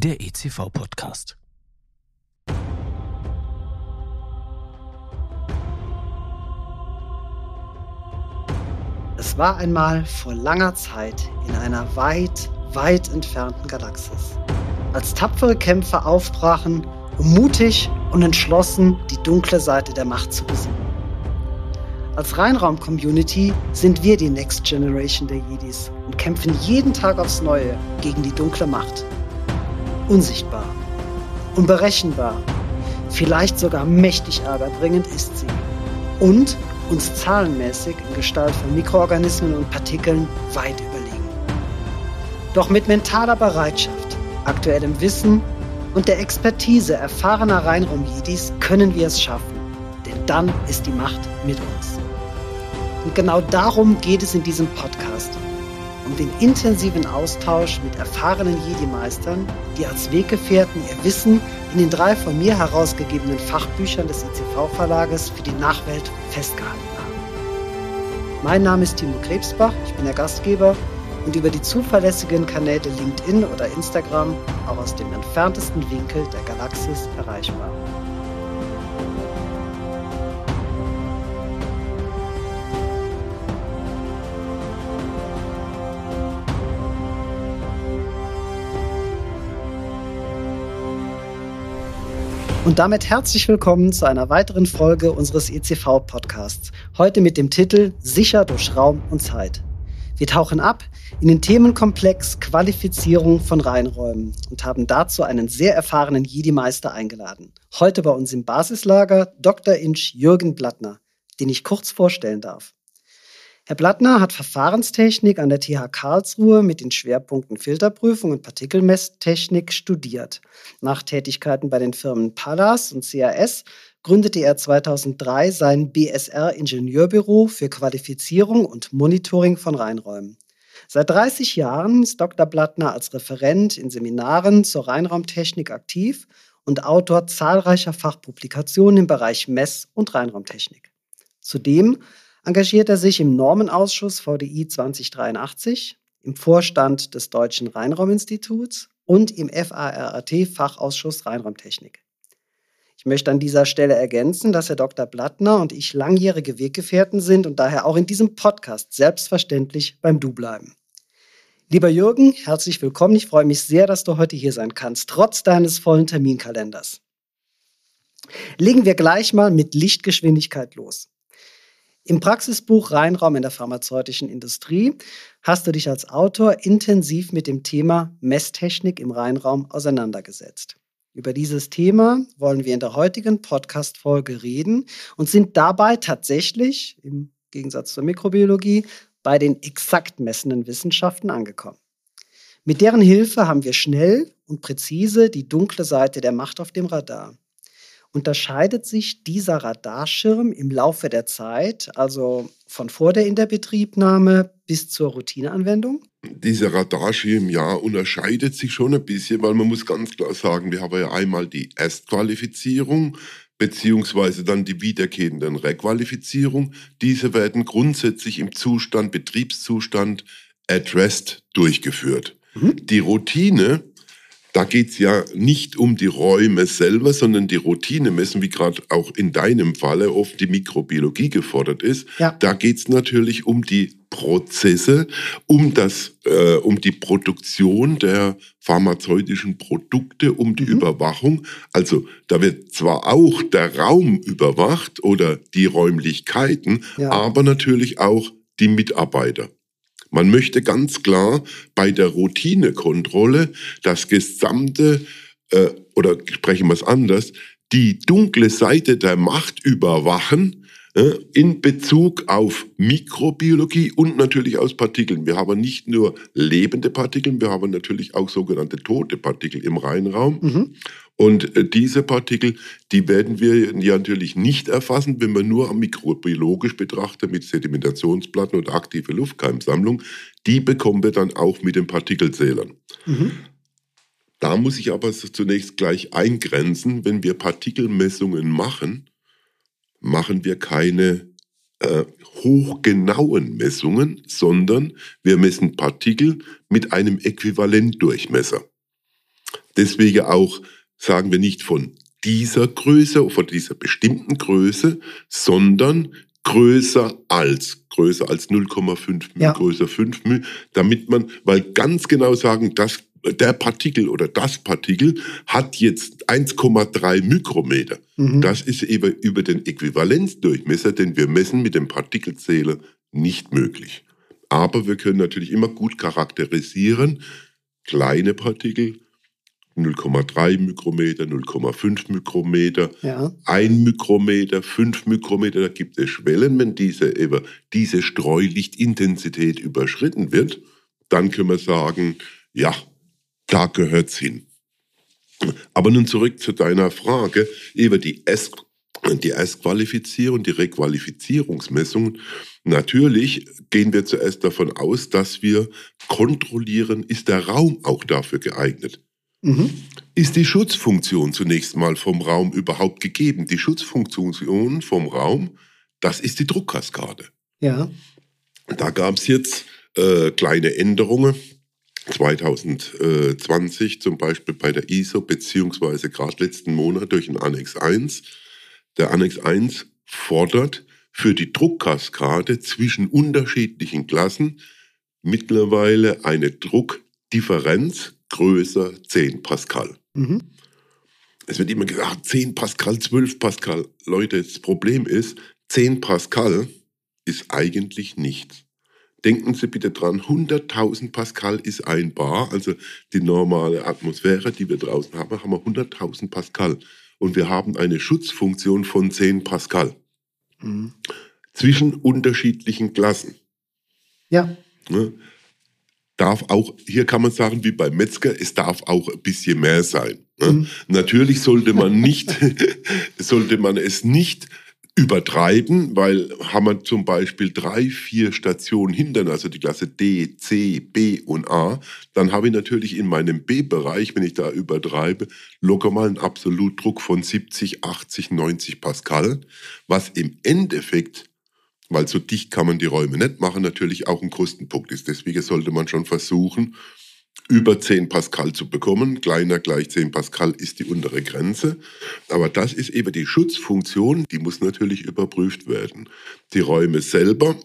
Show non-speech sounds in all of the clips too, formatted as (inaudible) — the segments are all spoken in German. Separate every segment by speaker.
Speaker 1: der ECV-Podcast.
Speaker 2: Es war einmal vor langer Zeit in einer weit, weit entfernten Galaxis, als tapfere Kämpfer aufbrachen, um mutig und entschlossen die dunkle Seite der Macht zu besiegen. Als Reinraum-Community sind wir die Next Generation der Jedis und kämpfen jeden Tag aufs Neue gegen die dunkle Macht. Unsichtbar, unberechenbar, vielleicht sogar mächtig ärgerbringend ist sie. Und uns zahlenmäßig in Gestalt von Mikroorganismen und Partikeln weit überlegen. Doch mit mentaler Bereitschaft, aktuellem Wissen und der Expertise erfahrener Reinraum-Jedis können wir es schaffen. Denn dann ist die Macht mit uns. Und genau darum geht es in diesem Podcast. Um den intensiven Austausch mit erfahrenen Jedi-Meistern, die als Weggefährten ihr Wissen in den drei von mir herausgegebenen Fachbüchern des ICV-Verlages für die Nachwelt festgehalten haben. Mein Name ist Timo Krebsbach, ich bin der Gastgeber und über die zuverlässigen Kanäle LinkedIn oder Instagram auch aus dem entferntesten Winkel der Galaxis erreichbar. Und damit herzlich willkommen zu einer weiteren Folge unseres ECV-Podcasts. Heute mit dem Titel Sicher durch Raum und Zeit. Wir tauchen ab in den Themenkomplex Qualifizierung von Reinräumen und haben dazu einen sehr erfahrenen Jedi-Meister eingeladen. Heute bei uns im Basislager Dr. Inch Jürgen Blattner, den ich kurz vorstellen darf. Herr Blattner hat Verfahrenstechnik an der TH Karlsruhe mit den Schwerpunkten Filterprüfung und Partikelmesstechnik studiert. Nach Tätigkeiten bei den Firmen Pallas und CAS gründete er 2003 sein BSR Ingenieurbüro für Qualifizierung und Monitoring von Reinräumen. Seit 30 Jahren ist Dr. Blattner als Referent in Seminaren zur Reinraumtechnik aktiv und Autor zahlreicher Fachpublikationen im Bereich Mess- und Reinraumtechnik. Zudem engagiert er sich im Normenausschuss VDI 2083, im Vorstand des Deutschen Rheinrauminstituts und im FARAT-Fachausschuss Rheinraumtechnik. Ich möchte an dieser Stelle ergänzen, dass Herr Dr. Blattner und ich langjährige Weggefährten sind und daher auch in diesem Podcast selbstverständlich beim Du bleiben. Lieber Jürgen, herzlich willkommen. Ich freue mich sehr, dass du heute hier sein kannst, trotz deines vollen Terminkalenders. Legen wir gleich mal mit Lichtgeschwindigkeit los. Im Praxisbuch Reinraum in der pharmazeutischen Industrie hast du dich als Autor intensiv mit dem Thema Messtechnik im Reinraum auseinandergesetzt. Über dieses Thema wollen wir in der heutigen Podcast-Folge reden und sind dabei tatsächlich, im Gegensatz zur Mikrobiologie, bei den exakt messenden Wissenschaften angekommen. Mit deren Hilfe haben wir schnell und präzise die dunkle Seite der Macht auf dem Radar. Unterscheidet sich dieser Radarschirm im Laufe der Zeit, also von vor der Inbetriebnahme bis zur Routineanwendung?
Speaker 3: Dieser Radarschirm, ja, unterscheidet sich schon ein bisschen, weil man muss ganz klar sagen, wir haben ja einmal die Erstqualifizierung, beziehungsweise dann die wiederkehrenden Requalifizierung. Diese werden grundsätzlich im Zustand, Betriebszustand addressed durchgeführt. Mhm. Die Routine da geht's ja nicht um die Räume selber, sondern die Routine messen, wie gerade auch in deinem Falle oft die Mikrobiologie gefordert ist. Ja. Da geht's natürlich um die Prozesse, um das, äh, um die Produktion der pharmazeutischen Produkte, um die mhm. Überwachung. Also da wird zwar auch der Raum überwacht oder die Räumlichkeiten, ja. aber natürlich auch die Mitarbeiter. Man möchte ganz klar bei der Routinekontrolle das gesamte, äh, oder sprechen wir es anders, die dunkle Seite der Macht überwachen in Bezug auf Mikrobiologie und natürlich aus Partikeln. Wir haben nicht nur lebende Partikel, wir haben natürlich auch sogenannte tote Partikel im Reinraum. Mhm. Und äh, diese Partikel, die werden wir ja natürlich nicht erfassen, wenn wir nur mikrobiologisch betrachten mit Sedimentationsplatten oder aktive Luftkeimsammlung. Die bekommen wir dann auch mit den Partikelzählern. Mhm. Da muss ich aber zunächst gleich eingrenzen, wenn wir Partikelmessungen machen, machen wir keine äh, hochgenauen Messungen, sondern wir messen Partikel mit einem Äquivalentdurchmesser. Deswegen auch sagen wir nicht von dieser Größe, von dieser bestimmten Größe, sondern größer als, größer als 0,5
Speaker 2: Ja.
Speaker 3: größer 5 μ, damit man, weil ganz genau sagen, dass der Partikel oder das Partikel hat jetzt 1,3 Mikrometer.
Speaker 2: Mhm.
Speaker 3: Das ist eben über den Äquivalenzdurchmesser, den wir messen mit dem Partikelzähler, nicht möglich. Aber wir können natürlich immer gut charakterisieren, kleine Partikel, 0,3 Mikrometer, 0,5 Mikrometer,
Speaker 2: Ja.
Speaker 3: 1 Mikrometer, 5 Mikrometer, da gibt es Schwellen. Wenn diese, eben, diese Streulichtintensität überschritten wird, dann können wir sagen, ja, da gehört's hin. Aber nun zurück zu deiner Frage, eben die S die S-Qualifizierung, die Requalifizierungsmessungen. Natürlich gehen wir zuerst davon aus, dass wir kontrollieren, ist der Raum auch dafür geeignet.
Speaker 2: Mhm.
Speaker 3: Ist die Schutzfunktion zunächst mal vom Raum überhaupt gegeben? Die Schutzfunktion vom Raum, das ist die Druckkaskade.
Speaker 2: Ja.
Speaker 3: Da gab es jetzt äh, kleine Änderungen. 2020 zum Beispiel bei der ISO, beziehungsweise gerade letzten Monat durch den Annex 1. Der Annex 1 fordert für die Druckkaskade zwischen unterschiedlichen Klassen mittlerweile eine Druckdifferenz größer 10 Pascal.
Speaker 2: Mhm.
Speaker 3: Es wird immer gesagt, 10 Pascal, 12 Pascal. Leute, das Problem ist, 10 Pascal ist eigentlich nichts. Denken Sie bitte dran, 100.000 Pascal ist ein Bar, also die normale Atmosphäre, die wir draußen haben, haben wir 100.000 Pascal. Und wir haben eine Schutzfunktion von 10 Pascal
Speaker 2: Mhm.
Speaker 3: zwischen unterschiedlichen Klassen.
Speaker 2: Ja.
Speaker 3: Ne? Darf auch, hier kann man sagen, wie beim Metzger, es darf auch ein bisschen mehr sein. Ne?
Speaker 2: Mhm.
Speaker 3: Natürlich sollte man nicht, (laughs) sollte man es nicht übertreiben, weil haben wir zum Beispiel drei, vier Stationen hintern, also die Klasse D, C, B und A, dann habe ich natürlich in meinem B-Bereich, wenn ich da übertreibe, locker mal einen Absolutdruck von 70, 80, 90 Pascal, was im Endeffekt weil so dicht kann man die Räume nicht machen, natürlich auch ein Kostenpunkt ist. Deswegen sollte man schon versuchen, über 10 Pascal zu bekommen. Kleiner gleich 10 Pascal ist die untere Grenze. Aber das ist eben die Schutzfunktion, die muss natürlich überprüft werden. Die Räume selber,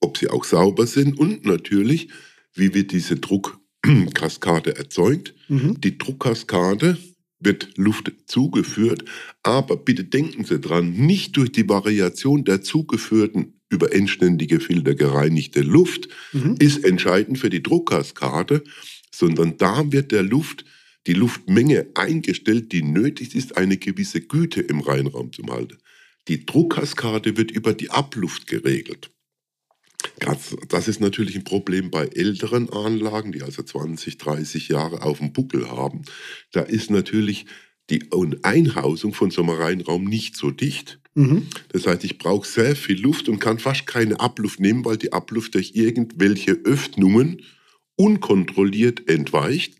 Speaker 3: ob sie auch sauber sind und natürlich, wie wird diese Druckkaskade erzeugt.
Speaker 2: Mhm.
Speaker 3: Die Druckkaskade wird Luft zugeführt, aber bitte denken Sie dran, nicht durch die Variation der zugeführten über endständige Filter gereinigte Luft
Speaker 2: Mhm.
Speaker 3: ist entscheidend für die Druckkaskade, sondern da wird der Luft die Luftmenge eingestellt, die nötig ist, eine gewisse Güte im Reinraum zu halten. Die Druckkaskade wird über die Abluft geregelt. Das, das ist natürlich ein Problem bei älteren Anlagen, die also 20, 30 Jahre auf dem Buckel haben. Da ist natürlich die Einhausung von so einem Reinraum nicht so dicht.
Speaker 2: Mhm.
Speaker 3: Das heißt, ich brauche sehr viel Luft und kann fast keine Abluft nehmen, weil die Abluft durch irgendwelche Öffnungen unkontrolliert entweicht.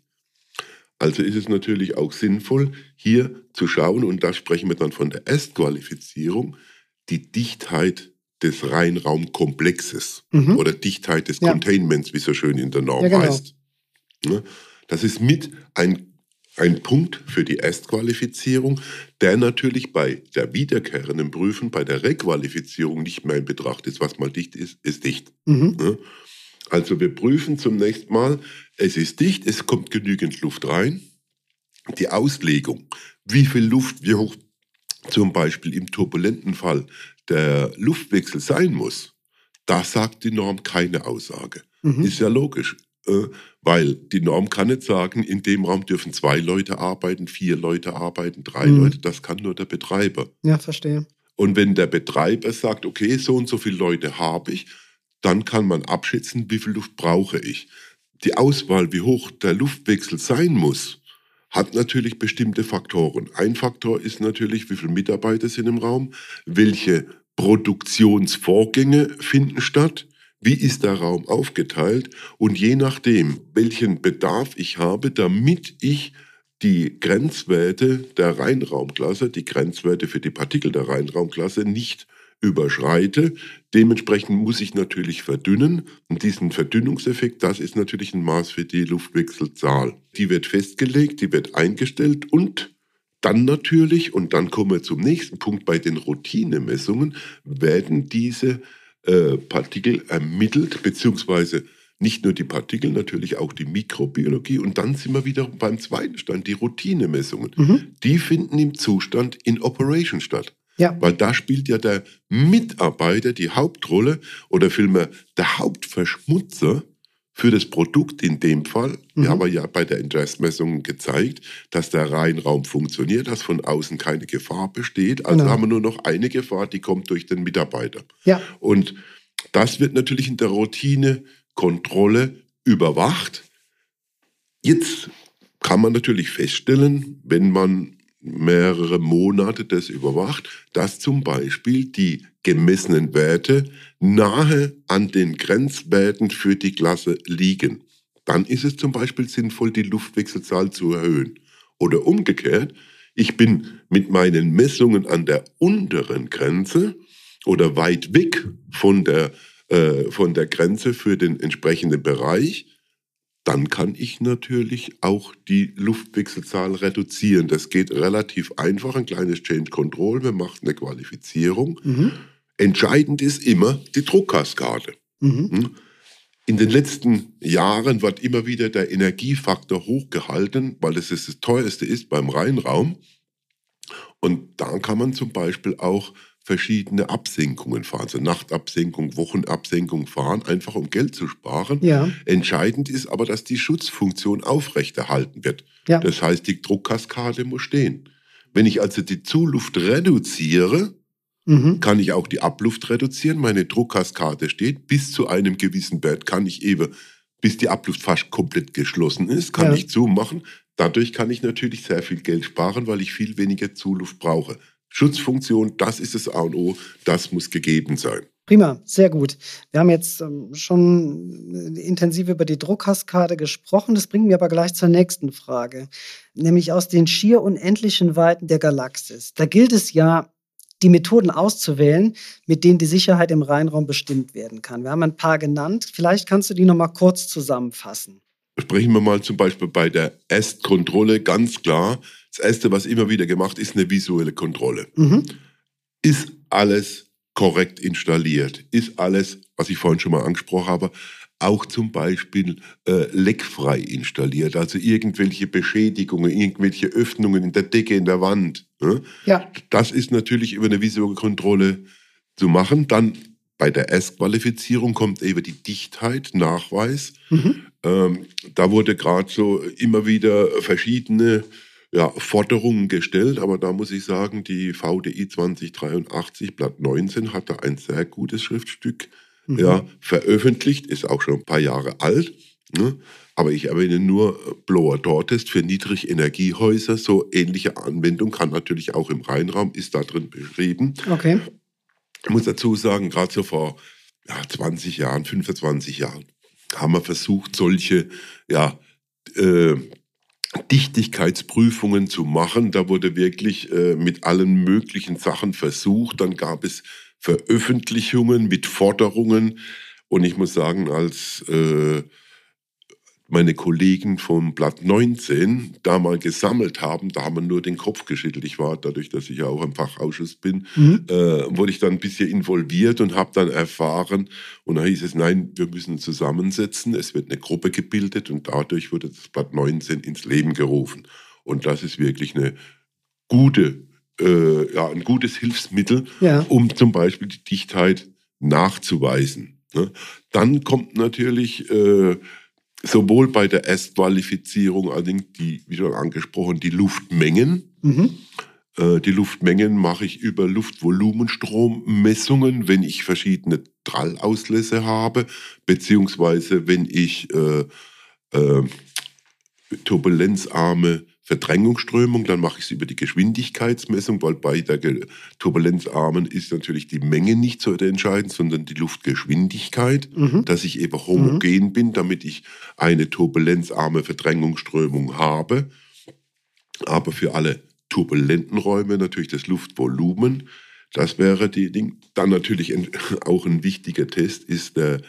Speaker 3: Also ist es natürlich auch sinnvoll, hier zu schauen, und da sprechen wir dann von der Erstqualifizierung, die Dichtheit des Reinraumkomplexes
Speaker 2: Mhm.
Speaker 3: oder Dichtheit des
Speaker 2: Ja.
Speaker 3: Containments, wie es so schön in der Norm
Speaker 2: Ja, genau.
Speaker 3: heißt. Ne? Das ist mit ein, ein Punkt für die Erstqualifizierung, der natürlich bei der wiederkehrenden Prüfen, bei der Requalifizierung nicht mehr in Betracht ist. Was mal dicht ist, ist dicht.
Speaker 2: Mhm.
Speaker 3: Also wir prüfen zunächst mal, es ist dicht, es kommt genügend Luft rein. Die Auslegung, wie viel Luft, wie hoch zum Beispiel im turbulenten Fall der Luftwechsel sein muss, da sagt die Norm keine Aussage.
Speaker 2: Mhm.
Speaker 3: Ist ja logisch, weil die Norm kann nicht sagen, in dem Raum dürfen zwei Leute arbeiten, vier Leute arbeiten, drei
Speaker 2: Mhm.
Speaker 3: Leute, das kann nur der Betreiber.
Speaker 2: Ja, verstehe.
Speaker 3: Und wenn der Betreiber sagt, okay, so und so viele Leute habe ich, dann kann man abschätzen, wie viel Luft brauche ich. Die Auswahl, wie hoch der Luftwechsel sein muss, hat natürlich bestimmte Faktoren. Ein Faktor ist natürlich, wie viele Mitarbeiter sind im Raum, welche Produktionsvorgänge finden statt, wie ist der Raum aufgeteilt und je nachdem, welchen Bedarf ich habe, damit ich die Grenzwerte der Reinraumklasse, die Grenzwerte für die Partikel der Reinraumklasse nicht überschreite. Dementsprechend muss ich natürlich verdünnen. Und diesen Verdünnungseffekt, das ist natürlich ein Maß für die Luftwechselzahl. Die wird festgelegt, die wird eingestellt und dann natürlich, und dann kommen wir zum nächsten Punkt, bei den Routinemessungen werden diese äh, Partikel ermittelt, beziehungsweise nicht nur die Partikel, natürlich auch die Mikrobiologie. Und dann sind wir wieder beim zweiten Stand, die Routinemessungen. Mhm. Die finden im Zustand in Operation statt. Ja. Weil da spielt ja der Mitarbeiter die Hauptrolle oder vielmehr der Hauptverschmutzer für das Produkt in dem Fall. Mhm. Wir haben ja bei der Interessmessung gezeigt, dass der Reinraum funktioniert, dass von außen keine Gefahr besteht. Also genau. haben wir nur noch eine Gefahr, die kommt durch den Mitarbeiter. Ja. Und das wird natürlich in der Routinekontrolle überwacht. Jetzt kann man natürlich feststellen, wenn man mehrere Monate das überwacht, dass zum Beispiel die gemessenen Werte nahe an den Grenzwerten für die Klasse liegen. Dann ist es zum Beispiel sinnvoll, die Luftwechselzahl zu erhöhen. Oder umgekehrt, ich bin mit meinen Messungen an der unteren Grenze oder weit weg von der, äh, von der Grenze für den entsprechenden Bereich dann kann ich natürlich auch die Luftwechselzahl reduzieren. Das geht relativ einfach, ein kleines Change Control, man macht eine Qualifizierung. Mhm. Entscheidend ist immer die Druckkaskade. Mhm. Hm? In den letzten Jahren wird immer wieder der Energiefaktor hochgehalten, weil es das teuerste ist beim Reinraum. Und da kann man zum Beispiel auch verschiedene Absenkungen fahren, also Nachtabsenkung, Wochenabsenkung fahren, einfach um Geld zu sparen. Ja. Entscheidend ist aber, dass die Schutzfunktion aufrechterhalten wird. Ja. Das heißt, die Druckkaskade muss stehen. Wenn ich also die Zuluft reduziere, mhm. kann ich auch die Abluft reduzieren. Meine Druckkaskade steht. Bis zu einem gewissen Wert kann ich eben, bis die Abluft fast komplett geschlossen ist, kann ja. ich zumachen. Dadurch kann ich natürlich sehr viel Geld sparen, weil ich viel weniger Zuluft brauche. Schutzfunktion, das ist das A und O, das muss gegeben sein.
Speaker 2: Prima, sehr gut. Wir haben jetzt ähm, schon intensiv über die Druckkaskade gesprochen. Das bringt mir aber gleich zur nächsten Frage, nämlich aus den schier unendlichen Weiten der Galaxis. Da gilt es ja, die Methoden auszuwählen, mit denen die Sicherheit im Reinraum bestimmt werden kann. Wir haben ein paar genannt. Vielleicht kannst du die noch mal kurz zusammenfassen.
Speaker 3: Sprechen wir mal zum Beispiel bei der Est-Kontrolle ganz klar. Das Erste, was immer wieder gemacht ist, eine visuelle Kontrolle. Mhm. Ist alles korrekt installiert? Ist alles, was ich vorhin schon mal angesprochen habe, auch zum Beispiel äh, leckfrei installiert, also irgendwelche Beschädigungen, irgendwelche Öffnungen in der Decke, in der Wand. Ne? Ja. Das ist natürlich über eine visuelle Kontrolle zu machen. Dann bei der S-Qualifizierung kommt eben die Dichtheit, Nachweis. Mhm. Ähm, da wurde gerade so immer wieder verschiedene ja, Forderungen gestellt, aber da muss ich sagen, die VDI 2083, Blatt 19, hatte ein sehr gutes Schriftstück mhm. ja, veröffentlicht, ist auch schon ein paar Jahre alt. Ne? Aber ich erwähne nur Blower-Door-Test für Niedrigenergiehäuser. So ähnliche Anwendung kann natürlich auch im Rheinraum, ist da drin beschrieben. Okay. Ich muss dazu sagen, gerade so vor ja, 20 Jahren, 25 Jahren, haben wir versucht, solche ja, äh, Dichtigkeitsprüfungen zu machen. Da wurde wirklich äh, mit allen möglichen Sachen versucht. Dann gab es Veröffentlichungen mit Forderungen. Und ich muss sagen, als äh, meine Kollegen vom Blatt 19 da mal gesammelt haben, da haben wir nur den Kopf geschüttelt. Ich war dadurch, dass ich ja auch im Fachausschuss bin, mhm. äh, wurde ich dann ein bisschen involviert und habe dann erfahren, und da hieß es, nein, wir müssen zusammensetzen, es wird eine Gruppe gebildet und dadurch wurde das Blatt 19 ins Leben gerufen. Und das ist wirklich eine gute, äh, ja, ein gutes Hilfsmittel, ja. um zum Beispiel die Dichtheit nachzuweisen. Ne? Dann kommt natürlich äh, sowohl bei der S-Qualifizierung, allerdings die, wie schon angesprochen, die Luftmengen. Mhm. Äh, die Luftmengen mache ich über Luftvolumenstrommessungen, wenn ich verschiedene Trallauslässe habe, beziehungsweise wenn ich äh, äh, turbulenzarme Verdrängungsströmung, dann mache ich es über die Geschwindigkeitsmessung, weil bei der turbulenzarmen ist natürlich die Menge nicht so entscheidend, sondern die Luftgeschwindigkeit, mhm. dass ich eben homogen mhm. bin, damit ich eine turbulenzarme Verdrängungsströmung habe. Aber für alle turbulenten Räume natürlich das Luftvolumen. Das wäre die Ding. Dann natürlich (laughs) auch ein wichtiger Test ist der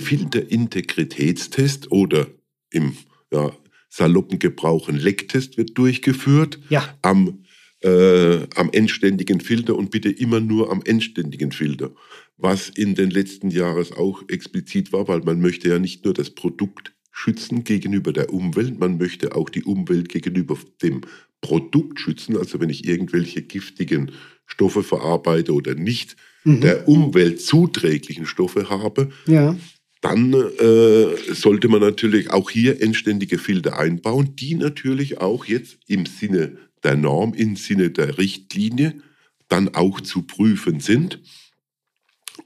Speaker 3: Filterintegritätstest oder im ja, saloppen Gebrauch ein Lecktest wird durchgeführt
Speaker 2: ja.
Speaker 3: am, äh, am endständigen Filter und bitte immer nur am endständigen Filter. Was in den letzten Jahren auch explizit war, weil man möchte ja nicht nur das Produkt schützen gegenüber der Umwelt, man möchte auch die Umwelt gegenüber dem Produkt schützen. Also wenn ich irgendwelche giftigen Stoffe verarbeite oder nicht mhm. der Umwelt zuträglichen Stoffe habe,
Speaker 2: ja.
Speaker 3: Dann äh, sollte man natürlich auch hier endständige Filter einbauen, die natürlich auch jetzt im Sinne der Norm, im Sinne der Richtlinie dann auch zu prüfen sind.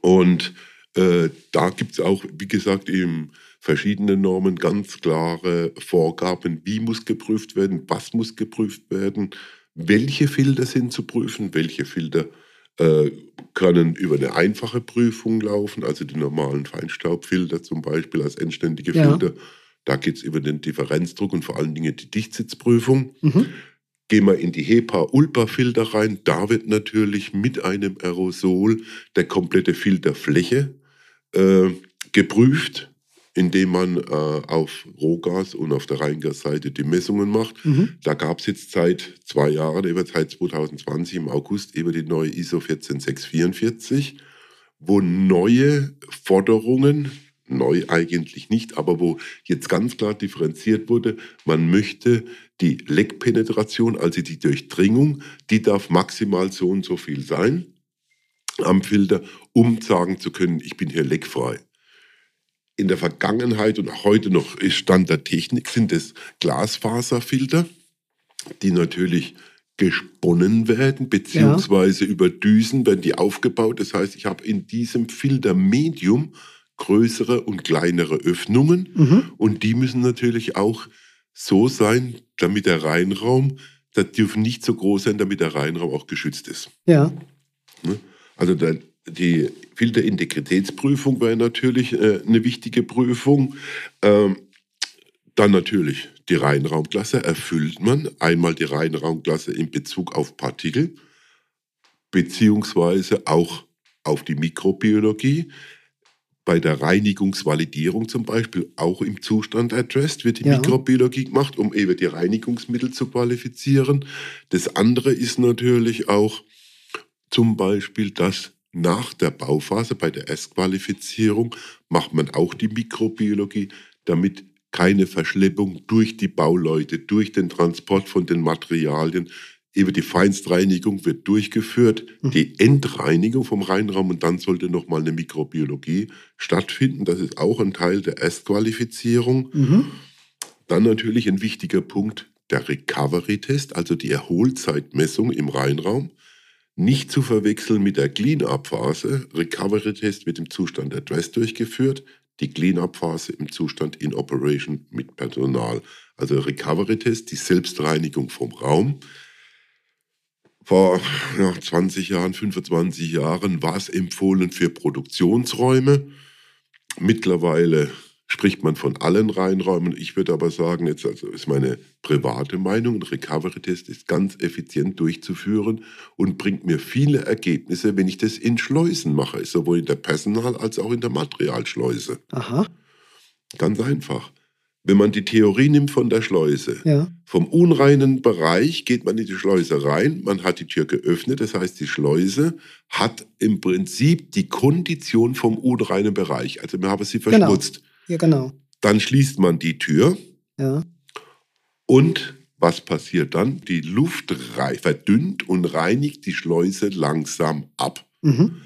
Speaker 3: Und äh, da gibt es auch, wie gesagt, eben verschiedene Normen, ganz klare Vorgaben, wie muss geprüft werden, was muss geprüft werden, welche Filter sind zu prüfen, welche Filter äh, können über eine einfache Prüfung laufen, also die normalen Feinstaubfilter zum Beispiel als endständige ja. Filter. Da geht es über den Differenzdruck und vor allen Dingen die Dichtsitzprüfung. Mhm. Gehen wir in die HEPA-ULPA-Filter rein. Da wird natürlich mit einem Aerosol der komplette Filterfläche äh, geprüft indem man äh, auf Rohgas und auf der Rheingasseite die Messungen macht. Mhm. Da gab es jetzt seit zwei Jahren, eben seit 2020 im August, eben die neue ISO 14644, wo neue Forderungen, neu eigentlich nicht, aber wo jetzt ganz klar differenziert wurde, man möchte die Leckpenetration, also die Durchdringung, die darf maximal so und so viel sein am Filter, um sagen zu können, ich bin hier leckfrei in der Vergangenheit und auch heute noch ist Stand der Technik, sind es Glasfaserfilter, die natürlich gesponnen werden, beziehungsweise ja. über Düsen werden die aufgebaut. Das heißt, ich habe in diesem Filtermedium größere und kleinere Öffnungen mhm. und die müssen natürlich auch so sein, damit der Reinraum, das dürfen nicht so groß sein, damit der Reinraum auch geschützt ist.
Speaker 2: Ja.
Speaker 3: Ne? Also der, die Filterintegritätsprüfung wäre natürlich äh, eine wichtige Prüfung. Ähm, dann natürlich die Reinraumklasse erfüllt man. Einmal die Reinraumklasse in Bezug auf Partikel, beziehungsweise auch auf die Mikrobiologie. Bei der Reinigungsvalidierung zum Beispiel auch im Zustand addressed wird die ja. Mikrobiologie gemacht, um eben die Reinigungsmittel zu qualifizieren. Das andere ist natürlich auch zum Beispiel das nach der Bauphase bei der S-Qualifizierung macht man auch die Mikrobiologie, damit keine Verschleppung durch die Bauleute, durch den Transport von den Materialien, eben die Feinstreinigung wird durchgeführt, mhm. die Endreinigung vom Reinraum und dann sollte nochmal eine Mikrobiologie stattfinden. Das ist auch ein Teil der S-Qualifizierung. Mhm. Dann natürlich ein wichtiger Punkt, der Recovery-Test, also die Erholzeitmessung im Reinraum. Nicht zu verwechseln mit der Clean-Up-Phase. Recovery-Test wird im Zustand Address durchgeführt, die Clean-Up-Phase im Zustand In Operation mit Personal. Also Recovery-Test, die Selbstreinigung vom Raum. Vor ja, 20 Jahren, 25 Jahren war es empfohlen für Produktionsräume. Mittlerweile spricht man von allen Reinräumen. Ich würde aber sagen, jetzt also ist meine private Meinung, ein Recovery-Test ist ganz effizient durchzuführen und bringt mir viele Ergebnisse, wenn ich das in Schleusen mache, sowohl in der Personal- als auch in der Materialschleuse.
Speaker 2: Aha.
Speaker 3: Ganz einfach. Wenn man die Theorie nimmt von der Schleuse,
Speaker 2: ja.
Speaker 3: vom unreinen Bereich geht man in die Schleuse rein, man hat die Tür geöffnet, das heißt, die Schleuse hat im Prinzip die Kondition vom unreinen Bereich. Also wir haben sie genau. verschmutzt. Genau.
Speaker 2: Ja, genau.
Speaker 3: Dann schließt man die Tür.
Speaker 2: Ja.
Speaker 3: Und was passiert dann? Die Luft verdünnt und reinigt die Schleuse langsam ab.
Speaker 2: Mhm.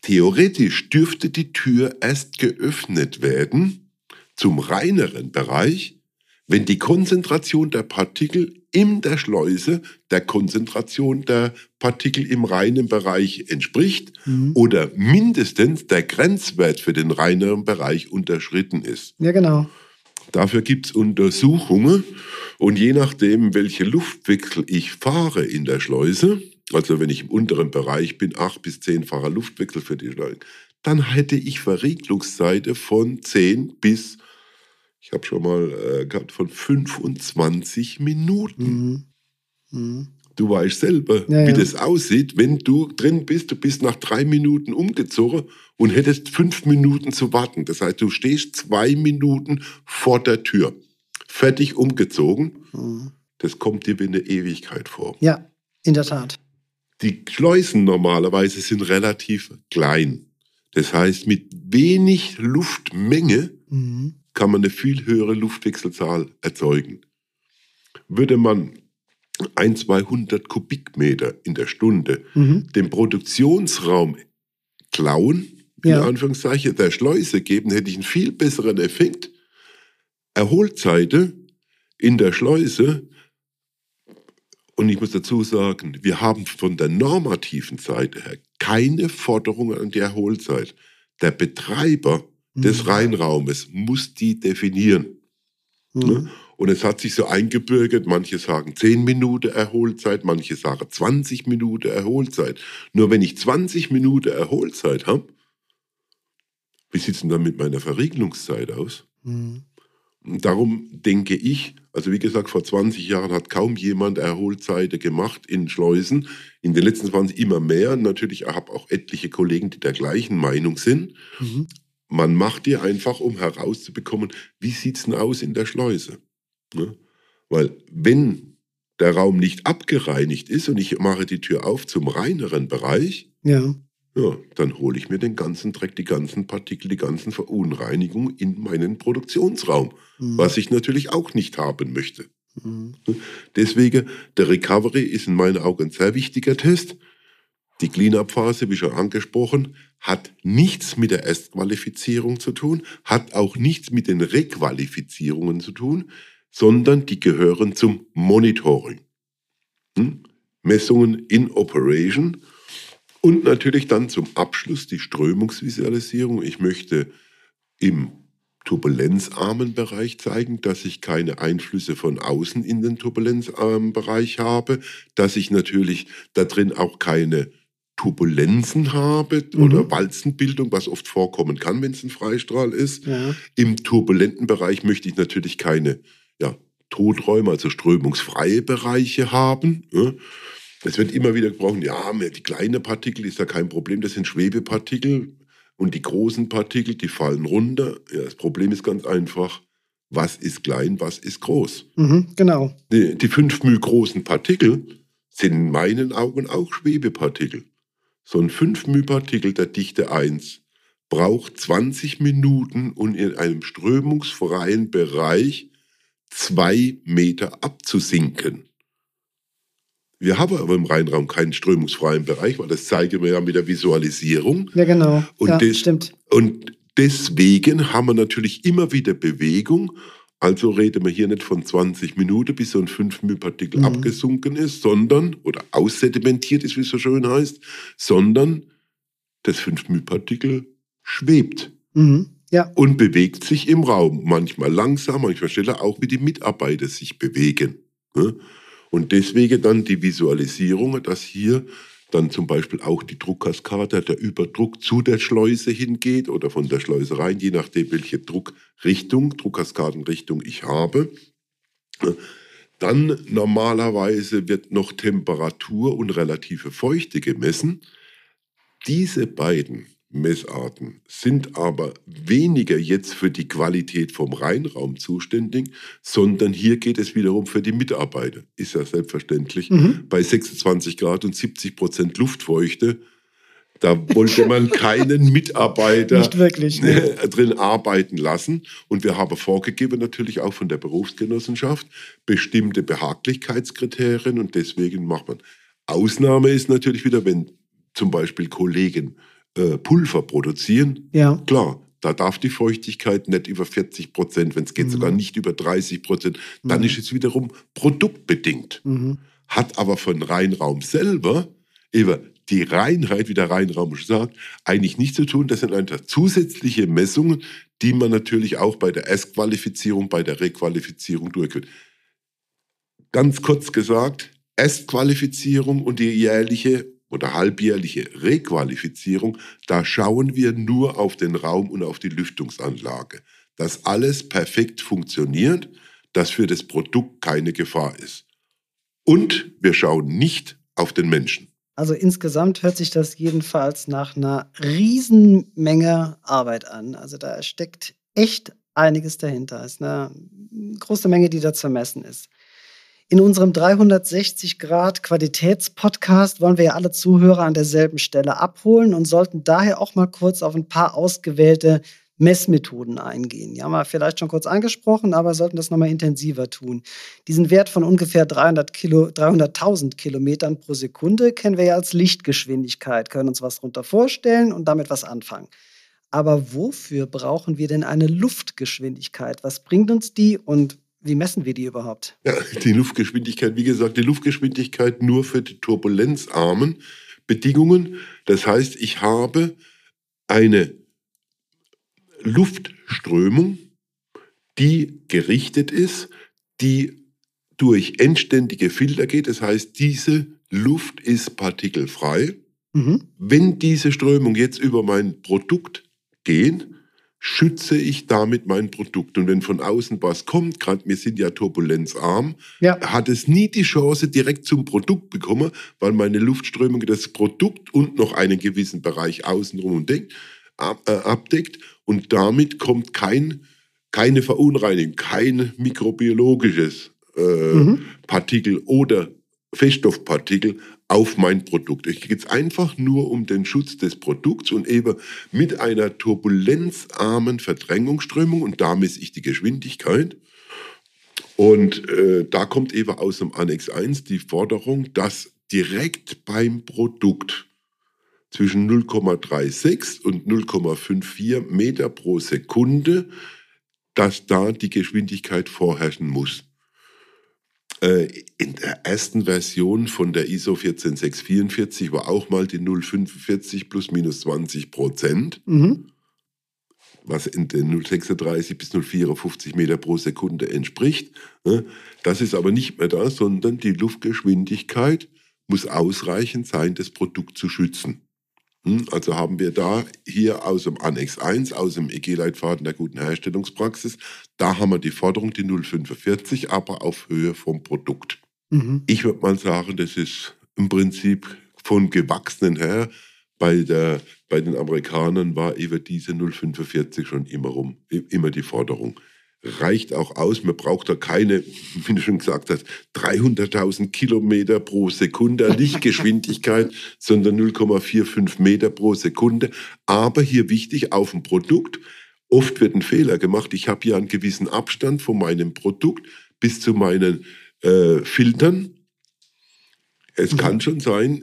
Speaker 3: Theoretisch dürfte die Tür erst geöffnet werden zum reineren Bereich, wenn die Konzentration der Partikel in der Schleuse der Konzentration der Partikel im reinen Bereich entspricht mhm. oder mindestens der Grenzwert für den reineren Bereich unterschritten ist.
Speaker 2: Ja, genau.
Speaker 3: Dafür gibt es Untersuchungen und je nachdem, welche Luftwechsel ich fahre in der Schleuse, also wenn ich im unteren Bereich bin, acht bis zehnfacher Luftwechsel für die Schleuse, dann hätte ich Verriegelungszeiten von 10 bis ich habe schon mal äh, gehabt von 25 Minuten.
Speaker 2: Mhm. Mhm.
Speaker 3: Du weißt selber,
Speaker 2: Ja,
Speaker 3: wie
Speaker 2: ja.
Speaker 3: das aussieht, wenn du drin bist, du bist nach drei Minuten umgezogen und hättest fünf Minuten zu warten. Das heißt, du stehst zwei Minuten vor der Tür, fertig umgezogen.
Speaker 2: Mhm.
Speaker 3: Das kommt dir wie eine Ewigkeit vor.
Speaker 2: Ja, in der Tat.
Speaker 3: Die Schleusen normalerweise sind relativ klein. Das heißt, mit wenig Luftmenge
Speaker 2: Mhm.
Speaker 3: Kann man eine viel höhere Luftwechselzahl erzeugen. Würde man ein, 200 Kubikmeter in der Stunde
Speaker 2: Mhm.
Speaker 3: den Produktionsraum klauen, in
Speaker 2: Ja.
Speaker 3: Anführungszeichen, der Schleuse geben, hätte ich einen viel besseren Effekt. Erholzeite in der Schleuse, und ich muss dazu sagen, wir haben von der normativen Seite her keine Forderungen an die Erholzeit. Der Betreiber des
Speaker 2: Mhm.
Speaker 3: Rheinraumes muss die definieren.
Speaker 2: Mhm.
Speaker 3: Ne? Und es hat sich so eingebürgert, manche sagen 10 Minuten Erholzeit, manche sagen 20 Minuten Erholzeit. Nur wenn ich 20 Minuten Erholzeit habe, wie sieht es denn dann mit meiner Verriegelungszeit aus?
Speaker 2: Mhm.
Speaker 3: Und darum denke ich, also wie gesagt, vor 20 Jahren hat kaum jemand Erholzeiten gemacht in Schleusen. In den letzten 20 immer mehr. Natürlich habe auch etliche Kollegen, die der gleichen Meinung sind.
Speaker 2: Mhm.
Speaker 3: Man macht die einfach, um herauszubekommen, wie sieht es denn aus in der Schleuse. Ne? Weil wenn der Raum nicht abgereinigt ist und ich mache die Tür auf zum reineren Bereich,
Speaker 2: Ja.
Speaker 3: ja, dann hole ich mir den ganzen Dreck, die ganzen Partikel, die ganzen Verunreinigungen in meinen Produktionsraum,
Speaker 2: Mhm.
Speaker 3: was ich natürlich auch nicht haben möchte.
Speaker 2: Mhm.
Speaker 3: Deswegen, der Recovery ist in meinen Augen ein sehr wichtiger Test. Die Clean-Up-Phase, wie schon angesprochen, hat nichts mit der Erstqualifizierung zu tun, hat auch nichts mit den Requalifizierungen zu tun, sondern die gehören zum Monitoring. Hm? Messungen in Operation und natürlich dann zum Abschluss die Strömungsvisualisierung. Ich möchte im turbulenzarmen Bereich zeigen, dass ich keine Einflüsse von außen in den turbulenzarmen Bereich habe, dass ich natürlich da drin auch keine Turbulenzen habe
Speaker 2: Mhm.
Speaker 3: oder Walzenbildung, was oft vorkommen kann, wenn es ein Freistrahl ist.
Speaker 2: Ja.
Speaker 3: Im turbulenten Bereich möchte ich natürlich keine ja, Toträume, also strömungsfreie Bereiche haben. Es wird immer wieder gebrochen, ja, die kleinen Partikel ist ja kein Problem, das sind Schwebepartikel und die großen Partikel, die fallen runter. Ja, das Problem ist ganz einfach, was ist klein, was ist groß?
Speaker 2: Mhm. Genau.
Speaker 3: Die, die 5 μ großen Partikel sind in meinen Augen auch Schwebepartikel. So ein 5 μ Partikel der Dichte 1 braucht 20 Minuten, um in einem strömungsfreien Bereich zwei Meter abzusinken. Wir haben aber im Rheinraum keinen strömungsfreien Bereich, weil das zeigen wir ja mit der Visualisierung.
Speaker 2: Ja, genau.
Speaker 3: Und
Speaker 2: ja,
Speaker 3: das-
Speaker 2: stimmt.
Speaker 3: Und deswegen haben wir natürlich immer wieder Bewegung. Also reden wir hier nicht von 20 Minuten, bis so ein 5 μ Partikel
Speaker 2: Mhm.
Speaker 3: abgesunken ist, sondern, oder aussedimentiert ist, wie es so schön heißt, sondern das 5 μ Partikel schwebt
Speaker 2: Mhm. Ja.
Speaker 3: und bewegt sich im Raum. Manchmal langsam, manchmal schneller, auch wie die Mitarbeiter sich bewegen. ne? Und deswegen dann die Visualisierung, dass hier dann zum Beispiel auch die Druckkaskade, der Überdruck zu der Schleuse hingeht oder von der Schleuse rein, je nachdem, welche Druckrichtung, Druckkaskadenrichtung ich habe. Dann normalerweise wird noch Temperatur und relative Feuchte gemessen. Diese beiden Messarten sind aber weniger jetzt für die Qualität vom Reinraum zuständig, sondern hier geht es wiederum für die Mitarbeiter. Ist ja selbstverständlich.
Speaker 2: Mhm.
Speaker 3: Bei 26 Grad und 70 Prozent Luftfeuchte, da wollte man (laughs) keinen Mitarbeiter
Speaker 2: wirklich. Ne? (laughs)
Speaker 3: drin arbeiten lassen. Und wir haben vorgegeben, natürlich auch von der Berufsgenossenschaft, bestimmte Behaglichkeitskriterien und deswegen macht man. Ausnahme ist natürlich wieder, wenn zum Beispiel Kollegen äh, Pulver produzieren.
Speaker 2: Ja.
Speaker 3: Klar, da darf die Feuchtigkeit nicht über 40 Prozent, wenn es geht
Speaker 2: Mhm.
Speaker 3: sogar nicht über 30 Prozent, dann
Speaker 2: Mhm.
Speaker 3: ist es wiederum produktbedingt
Speaker 2: Mhm.
Speaker 3: hat aber von Reinraum selber über die Reinheit, wie der Reinraum schon sagt, eigentlich nichts zu tun. Das sind einfach zusätzliche Messungen, die man natürlich auch bei der Erstqualifizierung, bei der Requalifizierung durchführt. Ganz kurz gesagt, Erstqualifizierung und die jährliche oder halbjährliche Requalifizierung, da schauen wir nur auf den Raum und auf die Lüftungsanlage. Dass alles perfekt funktioniert, dass für das Produkt keine Gefahr ist. Und wir schauen nicht auf den Menschen.
Speaker 2: Also insgesamt hört sich das jedenfalls nach einer Riesenmenge Arbeit an. Also da steckt echt einiges dahinter. Es ist eine große Menge, die da zu messen ist. In unserem 360 Grad Qualitätspodcast wollen wir ja alle Zuhörer an derselben Stelle abholen und sollten daher auch mal kurz auf ein paar ausgewählte Messmethoden eingehen. Die haben wir vielleicht schon kurz angesprochen, aber sollten das nochmal intensiver tun. Diesen Wert von ungefähr 300 Kilo, 300.000 Kilometern pro Sekunde kennen wir ja als Lichtgeschwindigkeit, können uns was darunter vorstellen und damit was anfangen. Aber wofür brauchen wir denn eine Luftgeschwindigkeit? Was bringt uns die und wie messen wir die überhaupt?
Speaker 3: Ja, die Luftgeschwindigkeit, wie gesagt, die Luftgeschwindigkeit nur für die turbulenzarmen Bedingungen. Das heißt, ich habe eine Luftströmung, die gerichtet ist, die durch endständige Filter geht. Das heißt, diese Luft ist partikelfrei. Mhm. Wenn diese Strömung jetzt über mein Produkt geht, schütze ich damit mein Produkt. Und wenn von außen was kommt, gerade wir sind ja turbulenzarm, ja. hat es nie die Chance, direkt zum Produkt bekommen, weil meine Luftströmung das Produkt und noch einen gewissen Bereich außenrum äh, abdeckt und damit kommt kein, keine Verunreinigung, kein mikrobiologisches äh, mhm. Partikel oder Feststoffpartikel auf mein Produkt. Es geht einfach nur um den Schutz des Produkts und eben mit einer turbulenzarmen Verdrängungsströmung und da messe ich die Geschwindigkeit. Und äh, da kommt eben aus dem Annex 1 die Forderung, dass direkt beim Produkt zwischen 0,36 und 0,54 Meter pro Sekunde, dass da die Geschwindigkeit vorherrschen muss. Äh, in der ersten Version von der ISO 14644 war auch mal die 045 plus minus 20 Prozent, mhm. was in den 036 bis 054 Meter pro Sekunde entspricht. Ne? Das ist aber nicht mehr da, sondern die Luftgeschwindigkeit muss ausreichend sein, das Produkt zu schützen. Hm, also haben wir da hier aus dem Annex 1, aus dem EG-Leitfaden der guten Herstellungspraxis, da haben wir die Forderung, die 045, aber auf Höhe vom Produkt. Mhm. Ich würde mal sagen, das ist im Prinzip von Gewachsenen her. Bei, der, bei den Amerikanern war eben diese 045 schon immer rum, immer die Forderung reicht auch aus. Man braucht da keine, (laughs) wie du schon gesagt hast, 300.000 Kilometer pro Sekunde Lichtgeschwindigkeit, (laughs) sondern 0,45 Meter pro Sekunde. Aber hier wichtig auf dem Produkt. Oft wird ein Fehler gemacht. Ich habe hier einen gewissen Abstand von meinem Produkt bis zu meinen äh, Filtern. Es mhm. kann schon sein,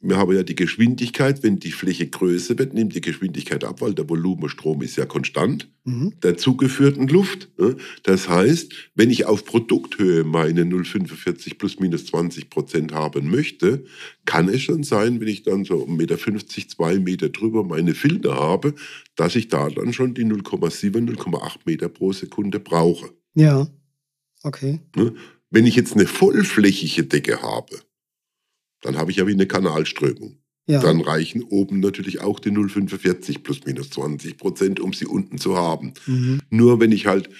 Speaker 3: wir haben ja die Geschwindigkeit, wenn die Fläche größer wird, nimmt die Geschwindigkeit ab, weil der Volumenstrom ist ja konstant mhm. der zugeführten Luft. Ne? Das heißt, wenn ich auf Produkthöhe meine 0,45 plus minus 20 Prozent haben möchte, kann es schon sein, wenn ich dann so 1,50 Meter, 2 Meter drüber meine Filter habe, dass ich da dann schon die 0,7, 0,8 Meter pro Sekunde brauche.
Speaker 2: Ja, okay.
Speaker 3: Ne? Wenn ich jetzt eine vollflächige Decke habe, dann habe ich ja wie eine Kanalströmung. Ja. Dann reichen oben natürlich auch die 0,45 plus minus 20 Prozent, um sie unten zu haben. Mhm. Nur wenn ich halt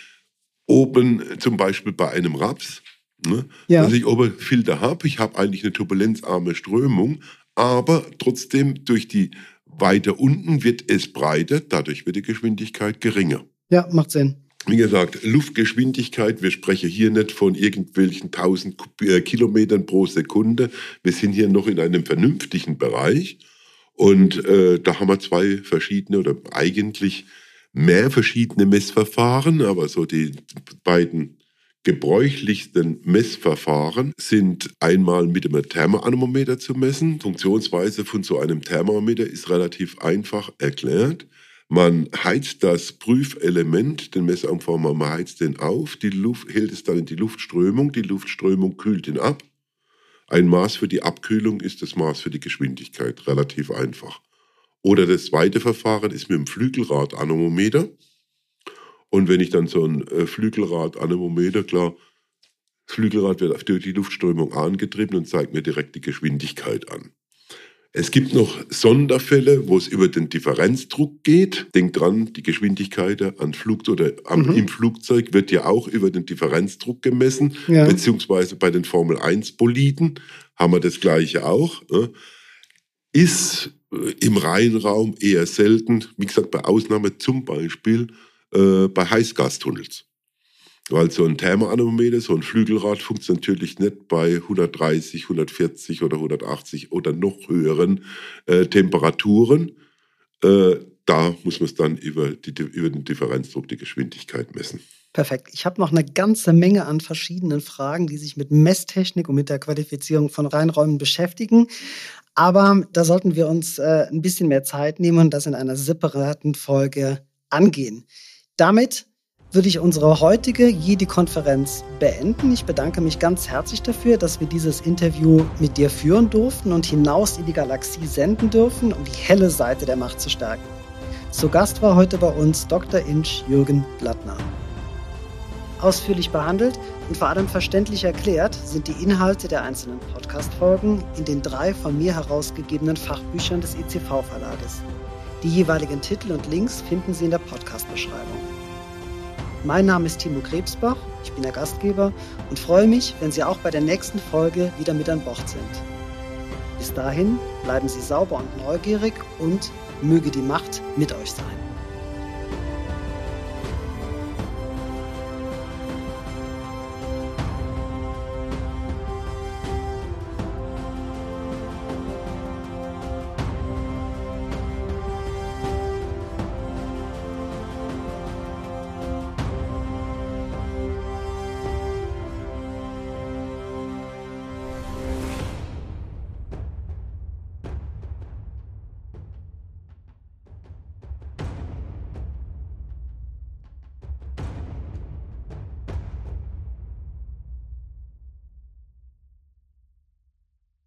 Speaker 3: oben zum Beispiel bei einem Raps, ne, ja. dass ich oben Filter habe, ich habe eigentlich eine turbulenzarme Strömung, aber trotzdem durch die weiter unten wird es breiter, dadurch wird die Geschwindigkeit geringer.
Speaker 2: Ja, macht Sinn
Speaker 3: wie gesagt, Luftgeschwindigkeit, wir sprechen hier nicht von irgendwelchen 1000 äh, Kilometern pro Sekunde. Wir sind hier noch in einem vernünftigen Bereich. Und äh, da haben wir zwei verschiedene oder eigentlich mehr verschiedene Messverfahren, aber so die beiden gebräuchlichsten Messverfahren sind einmal mit einem Thermoanemometer zu messen. Funktionsweise von so einem Thermometer ist relativ einfach erklärt. Man heizt das Prüfelement, den Messumformer, man heizt den auf, die Luft hält es dann in die Luftströmung, die Luftströmung kühlt ihn ab. Ein Maß für die Abkühlung ist das Maß für die Geschwindigkeit, relativ einfach. Oder das zweite Verfahren ist mit dem Flügelrad-Anemometer. Und wenn ich dann so ein äh, Flügelrad-Anemometer, klar, das Flügelrad wird durch die Luftströmung angetrieben und zeigt mir direkt die Geschwindigkeit an. Es gibt noch Sonderfälle, wo es über den Differenzdruck geht. Denkt dran, die Geschwindigkeit an Flug oder am, mhm. im Flugzeug wird ja auch über den Differenzdruck gemessen, ja. beziehungsweise bei den Formel 1 Boliden haben wir das gleiche auch. Ist äh, im Rheinraum eher selten, wie gesagt, bei Ausnahme zum Beispiel äh, bei Heißgastunnels. Weil so ein Thermoanemometer, so ein Flügelrad funktioniert natürlich nicht bei 130, 140 oder 180 oder noch höheren äh, Temperaturen. Äh, da muss man es dann über, die, über den Differenzdruck, die Geschwindigkeit messen.
Speaker 2: Perfekt. Ich habe noch eine ganze Menge an verschiedenen Fragen, die sich mit Messtechnik und mit der Qualifizierung von Reinräumen beschäftigen. Aber da sollten wir uns äh, ein bisschen mehr Zeit nehmen und das in einer separaten Folge angehen. Damit würde ich unsere heutige Jedi-Konferenz beenden. Ich bedanke mich ganz herzlich dafür, dass wir dieses Interview mit dir führen durften und hinaus in die Galaxie senden dürfen, um die helle Seite der Macht zu stärken. Zu Gast war heute bei uns Dr. Inch Jürgen Blattner. Ausführlich behandelt und vor allem verständlich erklärt sind die Inhalte der einzelnen Podcast-Folgen in den drei von mir herausgegebenen Fachbüchern des ECV-Verlages. Die jeweiligen Titel und Links finden Sie in der Podcast-Beschreibung. Mein Name ist Timo Krebsbach, ich bin der Gastgeber und freue mich, wenn Sie auch bei der nächsten Folge wieder mit an Bord sind. Bis dahin bleiben Sie sauber und neugierig und möge die Macht mit euch sein.